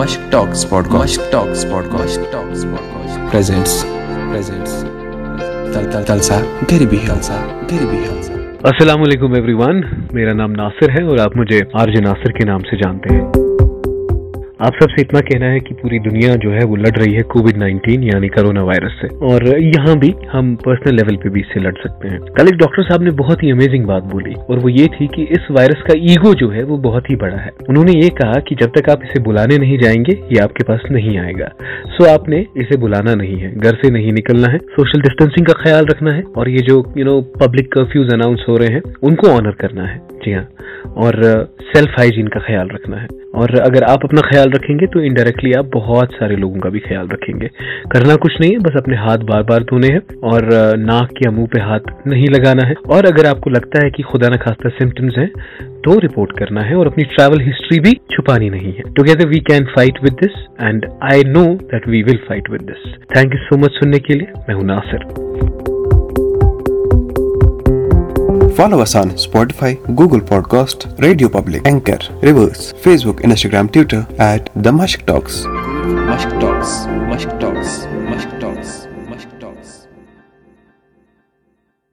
Mashq talks pod Mashq talks pod Mashq talks pod presents presents. تلسا غریبی حلسا غریبی حلسا۔ السلام علیکم ایوری ون میرا نام ناصر ہے اور آپ مجھے آرج ناصر کے نام سے جانتے ہیں۔ آپ سب سے اتنا کہنا ہے کہ پوری دنیا جو ہے وہ لڑ رہی ہے کووڈ نائنٹین یعنی کرونا وائرس سے۔ اور یہاں بھی ہم پرسنل لیول پہ بھی اس سے لڑ سکتے ہیں۔ کل ایک ڈاکٹر صاحب نے بہت ہی امیزنگ بات بولی اور وہ یہ تھی کہ اس وائرس کا ایگو جو ہے وہ بہت ہی بڑا ہے۔ انہوں نے یہ کہا کہ جب تک آپ اسے بلانے نہیں جائیں گے، یہ آپ کے پاس نہیں آئے گا۔ سو آپ نے اسے بلانا نہیں ہے۔ گھر سے نہیں نکلنا ہے۔ سوشل ڈسٹینسنگ کا خیال رکھنا ہے۔ اور یہ جو you know public curfews announce ہو رہے ہیں، ان کو آنر کرنا ہے۔ جی ہاں۔ اور سیلف ہائیجین کا خیال رکھنا ہے۔ اور اگر آپ اپنا خیال رکھیں گے تو انڈائریکٹلی آپ بہت سارے لوگوں کا بھی خیال رکھیں گے۔ کرنا کچھ نہیں ہے، بس اپنے ہاتھ بار بار دھونے ہیں اور ناک یا منہ پہ ہاتھ نہیں لگانا ہے۔ اور اگر آپ کو لگتا ہے کہ خدا نخواستہ سمٹمس ہیں، تو رپورٹ کرنا ہے اور اپنی ٹریول ہسٹری بھی چھپانی نہیں ہے۔ Together we can fight with this and I know that we will fight with this thank you so much سننے کے لیے۔ میں ہوں ناصر۔ Follow us on Spotify, Google Podcast, Radio Public, Anchor, Reverse, Facebook, Instagram, Twitter at The Mushk Talks. Mushk Talks. Mushk Talks. Mushk Talks. Mushk Talks.